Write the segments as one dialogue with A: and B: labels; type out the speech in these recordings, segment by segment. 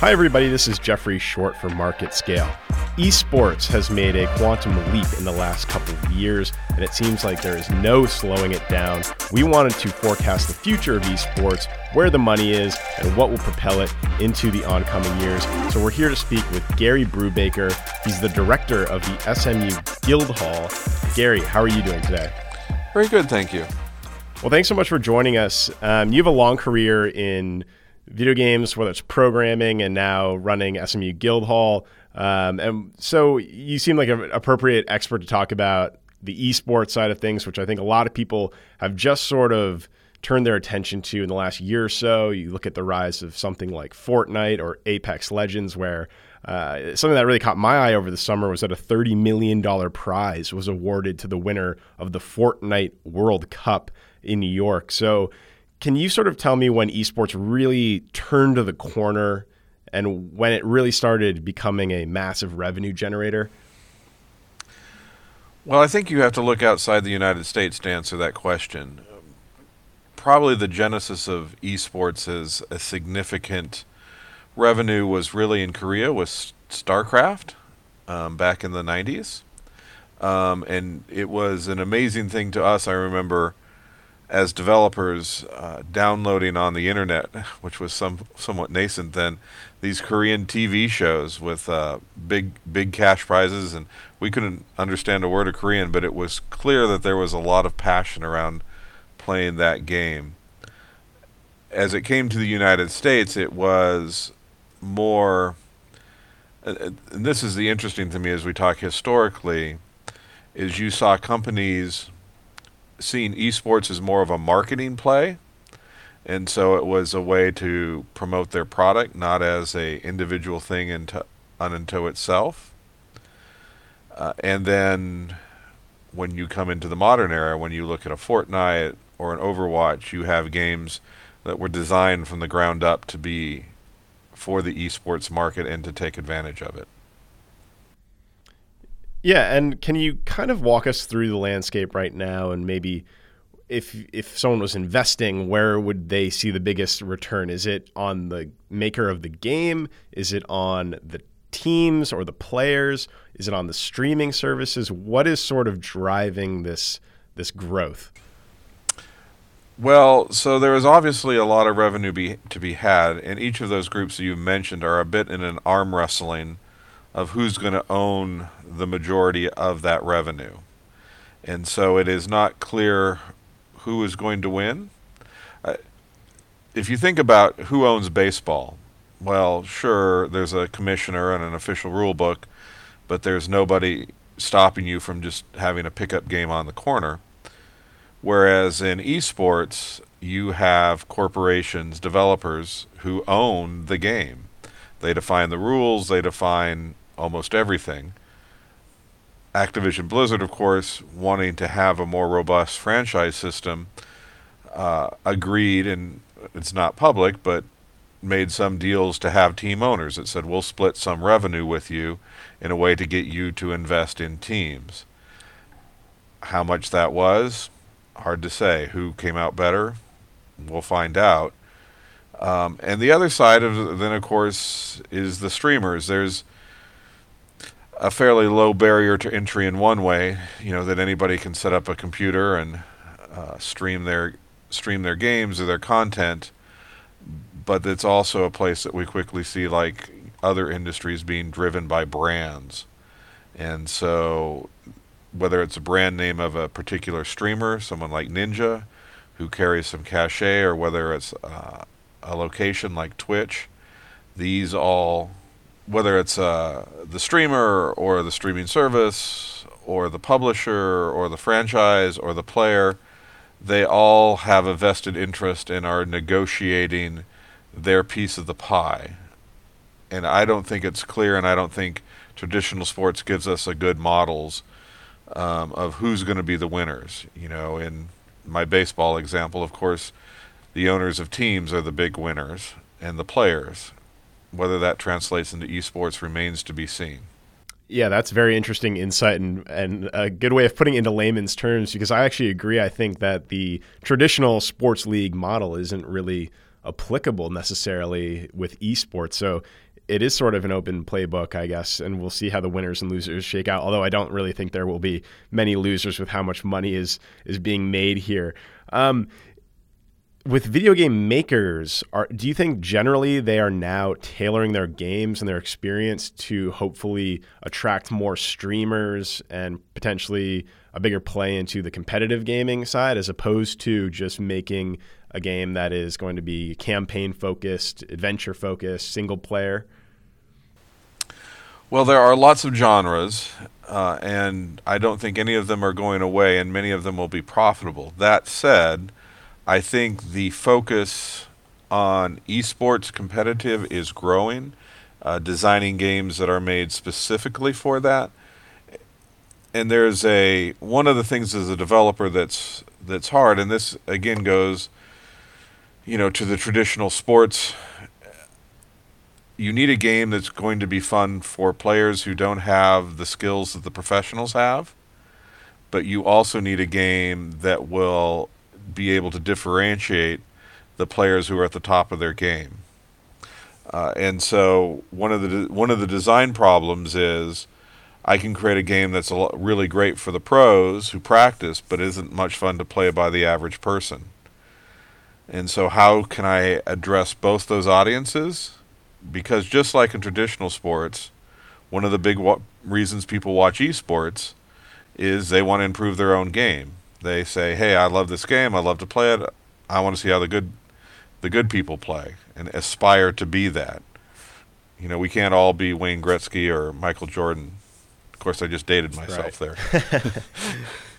A: Hi, everybody. This is Jeffrey Short for Market Scale. Esports has made a quantum leap in the last couple of years, and it seems like there is no slowing it down. We wanted to forecast the future of esports, where the money is, and what will propel it into the oncoming years. So we're here to speak with Gary Brubaker. He's the director of the SMU Guildhall. Gary, how are you doing today?
B: Very good, thank you.
A: Well, thanks so much for joining us. Um, you have a long career in video games, whether it's programming and now running SMU Guildhall. Um, and so you seem like an appropriate expert to talk about the esports side of things, which I think a lot of people have just sort of turned their attention to in the last year or so. You look at the rise of something like Fortnite or Apex Legends, where uh, something that really caught my eye over the summer was that a $30 million prize was awarded to the winner of the Fortnite World Cup in New York. So can you sort of tell me when esports really turned to the corner and when it really started becoming a massive revenue generator?
B: Well, I think you have to look outside the United States to answer that question. Probably the genesis of esports as a significant revenue was really in Korea with StarCraft um, back in the 90s. Um, and it was an amazing thing to us. I remember as developers uh, downloading on the internet, which was some somewhat nascent then, these Korean TV shows with uh, big big cash prizes, and we couldn't understand a word of Korean, but it was clear that there was a lot of passion around playing that game. As it came to the United States, it was more. And this is the interesting to me as we talk historically, is you saw companies seeing esports as more of a marketing play. And so it was a way to promote their product not as a individual thing into unto itself. Uh, and then when you come into the modern era when you look at a Fortnite or an Overwatch you have games that were designed from the ground up to be for the esports market and to take advantage of it
A: yeah, and can you kind of walk us through the landscape right now and maybe if if someone was investing, where would they see the biggest return? Is it on the maker of the game? Is it on the teams or the players? Is it on the streaming services? What is sort of driving this this growth?
B: Well, so there is obviously a lot of revenue be, to be had, and each of those groups that you mentioned are a bit in an arm wrestling of who's going to own the majority of that revenue. And so it is not clear who is going to win. Uh, if you think about who owns baseball, well, sure, there's a commissioner and an official rule book, but there's nobody stopping you from just having a pickup game on the corner. Whereas in esports, you have corporations, developers who own the game. They define the rules, they define almost everything. Activision Blizzard, of course, wanting to have a more robust franchise system, uh, agreed, and it's not public, but made some deals to have team owners. It said, we'll split some revenue with you in a way to get you to invest in teams. How much that was, hard to say. Who came out better? We'll find out. Um, and the other side of then, of course, is the streamers. There's a fairly low barrier to entry in one way, you know, that anybody can set up a computer and uh, stream their stream their games or their content. But it's also a place that we quickly see like other industries being driven by brands. And so whether it's a brand name of a particular streamer, someone like Ninja, who carries some cachet, or whether it's uh, a location like Twitch, these all whether it's uh, the streamer or the streaming service or the publisher or the franchise or the player, they all have a vested interest and are negotiating their piece of the pie. And I don't think it's clear, and I don't think traditional sports gives us a good models um, of who's going to be the winners. You know, in my baseball example, of course, the owners of teams are the big winners, and the players. Whether that translates into esports remains to be seen.
A: Yeah, that's very interesting insight and, and a good way of putting it into layman's terms because I actually agree. I think that the traditional sports league model isn't really applicable necessarily with esports. So it is sort of an open playbook, I guess, and we'll see how the winners and losers shake out. Although I don't really think there will be many losers with how much money is is being made here. Um, with video game makers, are, do you think generally they are now tailoring their games and their experience to hopefully attract more streamers and potentially a bigger play into the competitive gaming side as opposed to just making a game that is going to be campaign focused, adventure focused, single player?
B: Well, there are lots of genres, uh, and I don't think any of them are going away, and many of them will be profitable. That said, I think the focus on esports competitive is growing, uh, designing games that are made specifically for that. And there's a one of the things as a developer that's that's hard, and this again goes, you know, to the traditional sports. You need a game that's going to be fun for players who don't have the skills that the professionals have, but you also need a game that will be able to differentiate the players who are at the top of their game. Uh, and so one of the de- one of the design problems is I can create a game that's a lot, really great for the pros who practice, but isn't much fun to play by the average person. And so, how can I address both those audiences? Because just like in traditional sports, one of the big wa- reasons people watch esports is they want to improve their own game they say, "Hey, I love this game. I love to play it. I want to see how the good the good people play and aspire to be that." You know, we can't all be Wayne Gretzky or Michael Jordan. Of course, I just dated myself right. there.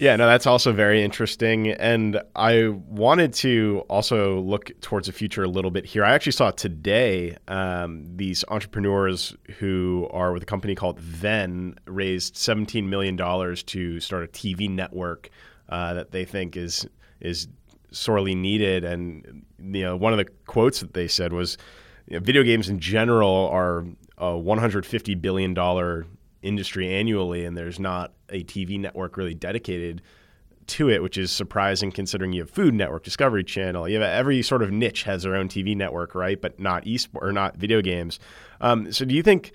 A: Yeah, no, that's also very interesting. And I wanted to also look towards the future a little bit here. I actually saw today um, these entrepreneurs who are with a company called Venn raised $17 million to start a TV network uh, that they think is is sorely needed. And you know, one of the quotes that they said was, you know, "Video games in general are a 150 billion dollar industry annually, and there's not a TV network really dedicated to it, which is surprising considering you have Food Network, Discovery Channel. You have every sort of niche has their own TV network, right? But not esports or not video games. Um, so do you think?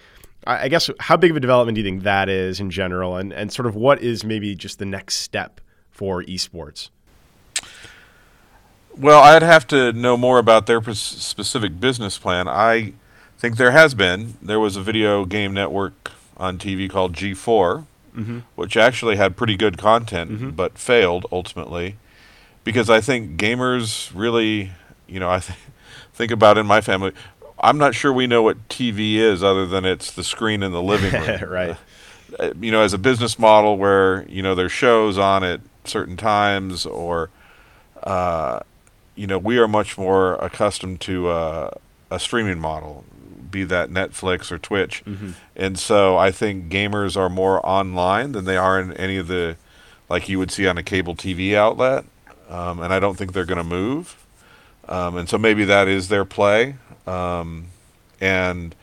A: I guess how big of a development do you think that is in general, and and sort of what is maybe just the next step for esports?
B: Well, I'd have to know more about their specific business plan. I think there has been. There was a video game network on TV called G4, mm-hmm. which actually had pretty good content, mm-hmm. but failed ultimately because I think gamers really, you know, I th- think about in my family. I'm not sure we know what TV is other than it's the screen in the living room.
A: right.
B: Uh, you know, as a business model where, you know, there's shows on at certain times or, uh, you know, we are much more accustomed to uh, a streaming model be that Netflix or Twitch. Mm-hmm. And so I think gamers are more online than they are in any of the, like you would see on a cable TV outlet. Um, and I don't think they're going to move. Um, and so maybe that is their play. Um, and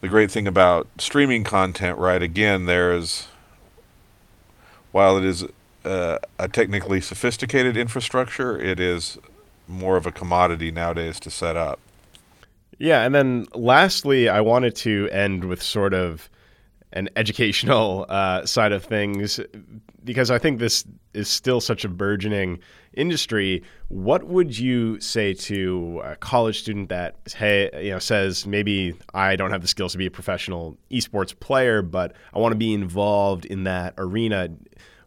B: the great thing about streaming content, right? Again, there's, while it is uh, a technically sophisticated infrastructure, it is more of a commodity nowadays to set up.
A: Yeah, and then lastly, I wanted to end with sort of an educational uh, side of things because I think this is still such a burgeoning industry. What would you say to a college student that hey, you know, says maybe I don't have the skills to be a professional esports player, but I want to be involved in that arena?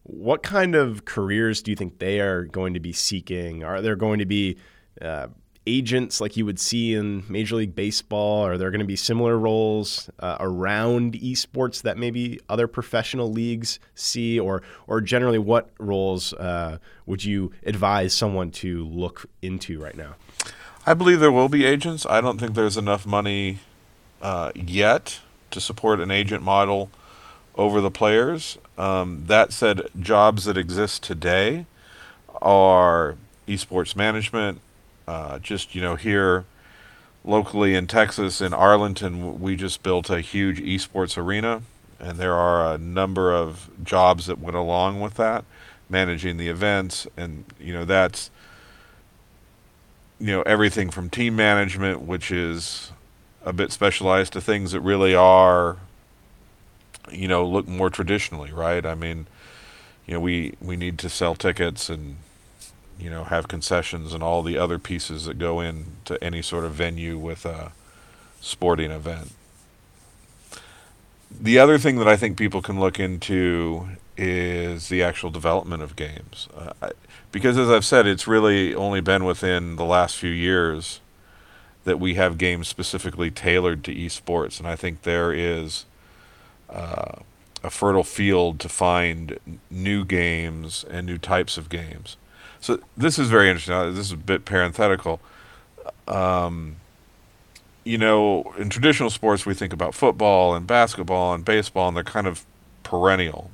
A: What kind of careers do you think they are going to be seeking? Are there going to be uh, agents like you would see in Major League Baseball? Are there going to be similar roles uh, around esports that maybe other professional leagues see, or or generally, what roles uh, would you advise someone to look into right now?
B: I believe there will be agents. I don't think there's enough money uh, yet to support an agent model over the players. Um, that said, jobs that exist today are esports management, uh, just you know here locally in Texas in Arlington, we just built a huge esports arena, and there are a number of jobs that went along with that, managing the events, and you know that's you know everything from team management, which is a bit specialized to things that really are, you know, look more traditionally, right? I mean, you know, we we need to sell tickets and you know have concessions and all the other pieces that go into any sort of venue with a sporting event. The other thing that I think people can look into is the actual development of games. Uh, I, because as I've said, it's really only been within the last few years that we have games specifically tailored to esports, and I think there is uh, a fertile field to find new games and new types of games. So this is very interesting. Uh, this is a bit parenthetical. Um, you know, in traditional sports, we think about football and basketball and baseball, and they're kind of perennial.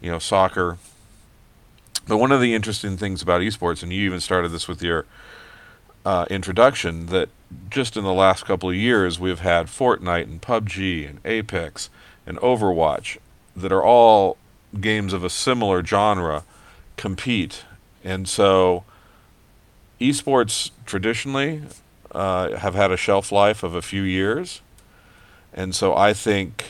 B: You know, soccer. But one of the interesting things about esports, and you even started this with your uh, introduction that just in the last couple of years we've had Fortnite and PUBG and Apex and Overwatch that are all games of a similar genre compete. And so esports traditionally uh, have had a shelf life of a few years. And so I think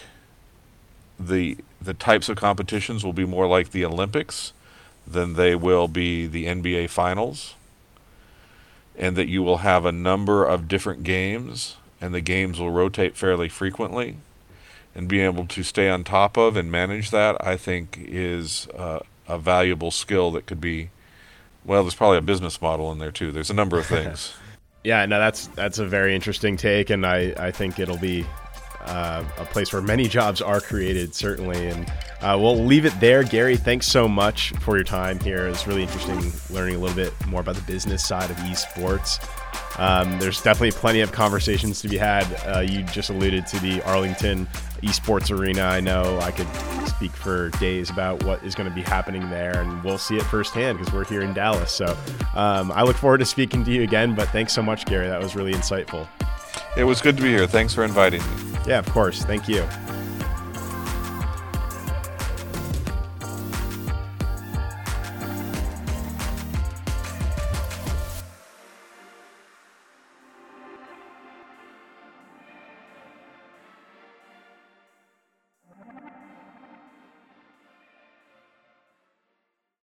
B: the the types of competitions will be more like the Olympics than they will be the NBA finals and that you will have a number of different games and the games will rotate fairly frequently and being able to stay on top of and manage that i think is uh, a valuable skill that could be well there's probably a business model in there too there's a number of things
A: yeah no that's that's a very interesting take and i i think it'll be uh, a place where many jobs are created, certainly. And uh, we'll leave it there. Gary, thanks so much for your time here. It's really interesting learning a little bit more about the business side of esports. Um, there's definitely plenty of conversations to be had. Uh, you just alluded to the Arlington esports arena. I know I could speak for days about what is going to be happening there, and we'll see it firsthand because we're here in Dallas. So um, I look forward to speaking to you again. But thanks so much, Gary. That was really insightful.
B: It was good to be here. Thanks for inviting me.
A: Yeah, of course. Thank you.